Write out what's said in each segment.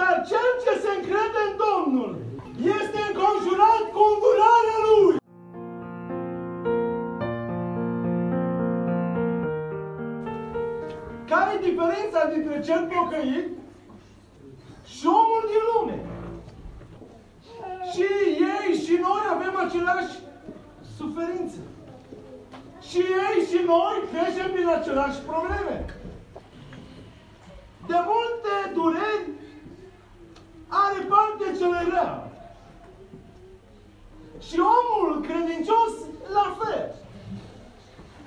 Dar cel ce se încrede în Domnul este înconjurat cu îndurarea Lui. Care e diferența dintre cel pocăit și omul din lume? Și ei și noi avem aceleași suferințe. Și ei și noi trecem prin aceleași probleme. De multe dureri are parte cele rea. Și omul credincios la fel.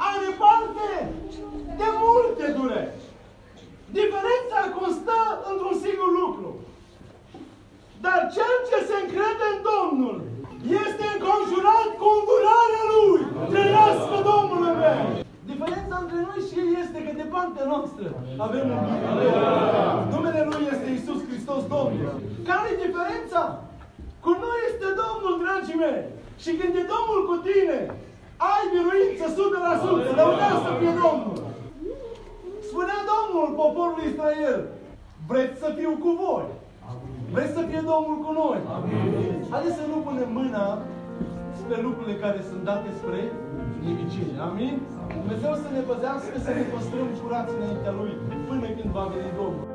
Are parte de multe dureri. Diferența constă într-un singur lucru. Dar cel ce se încrede în Domnul este înconjurat cu îndurarea Lui. Trăiască Domnul meu! Diferența între noi și El este că de partea noastră avem un Dumnezeu. Numele Lui este Isus Hristos Domnul. Care e diferența? Cu noi este Domnul, dragii mei. Și când e Domnul cu tine, ai biruință 100%. Lăudați să fie Domnul. Spunea Domnul poporului Israel, vreți să fiu cu voi? Vreți să fie Domnul cu noi? Haideți să nu punem mâna spre lucrurile care sunt date spre nimicire. Amin? Dumnezeu să ne păzească, să ne păstrăm curați înaintea Lui până când va veni Domnul.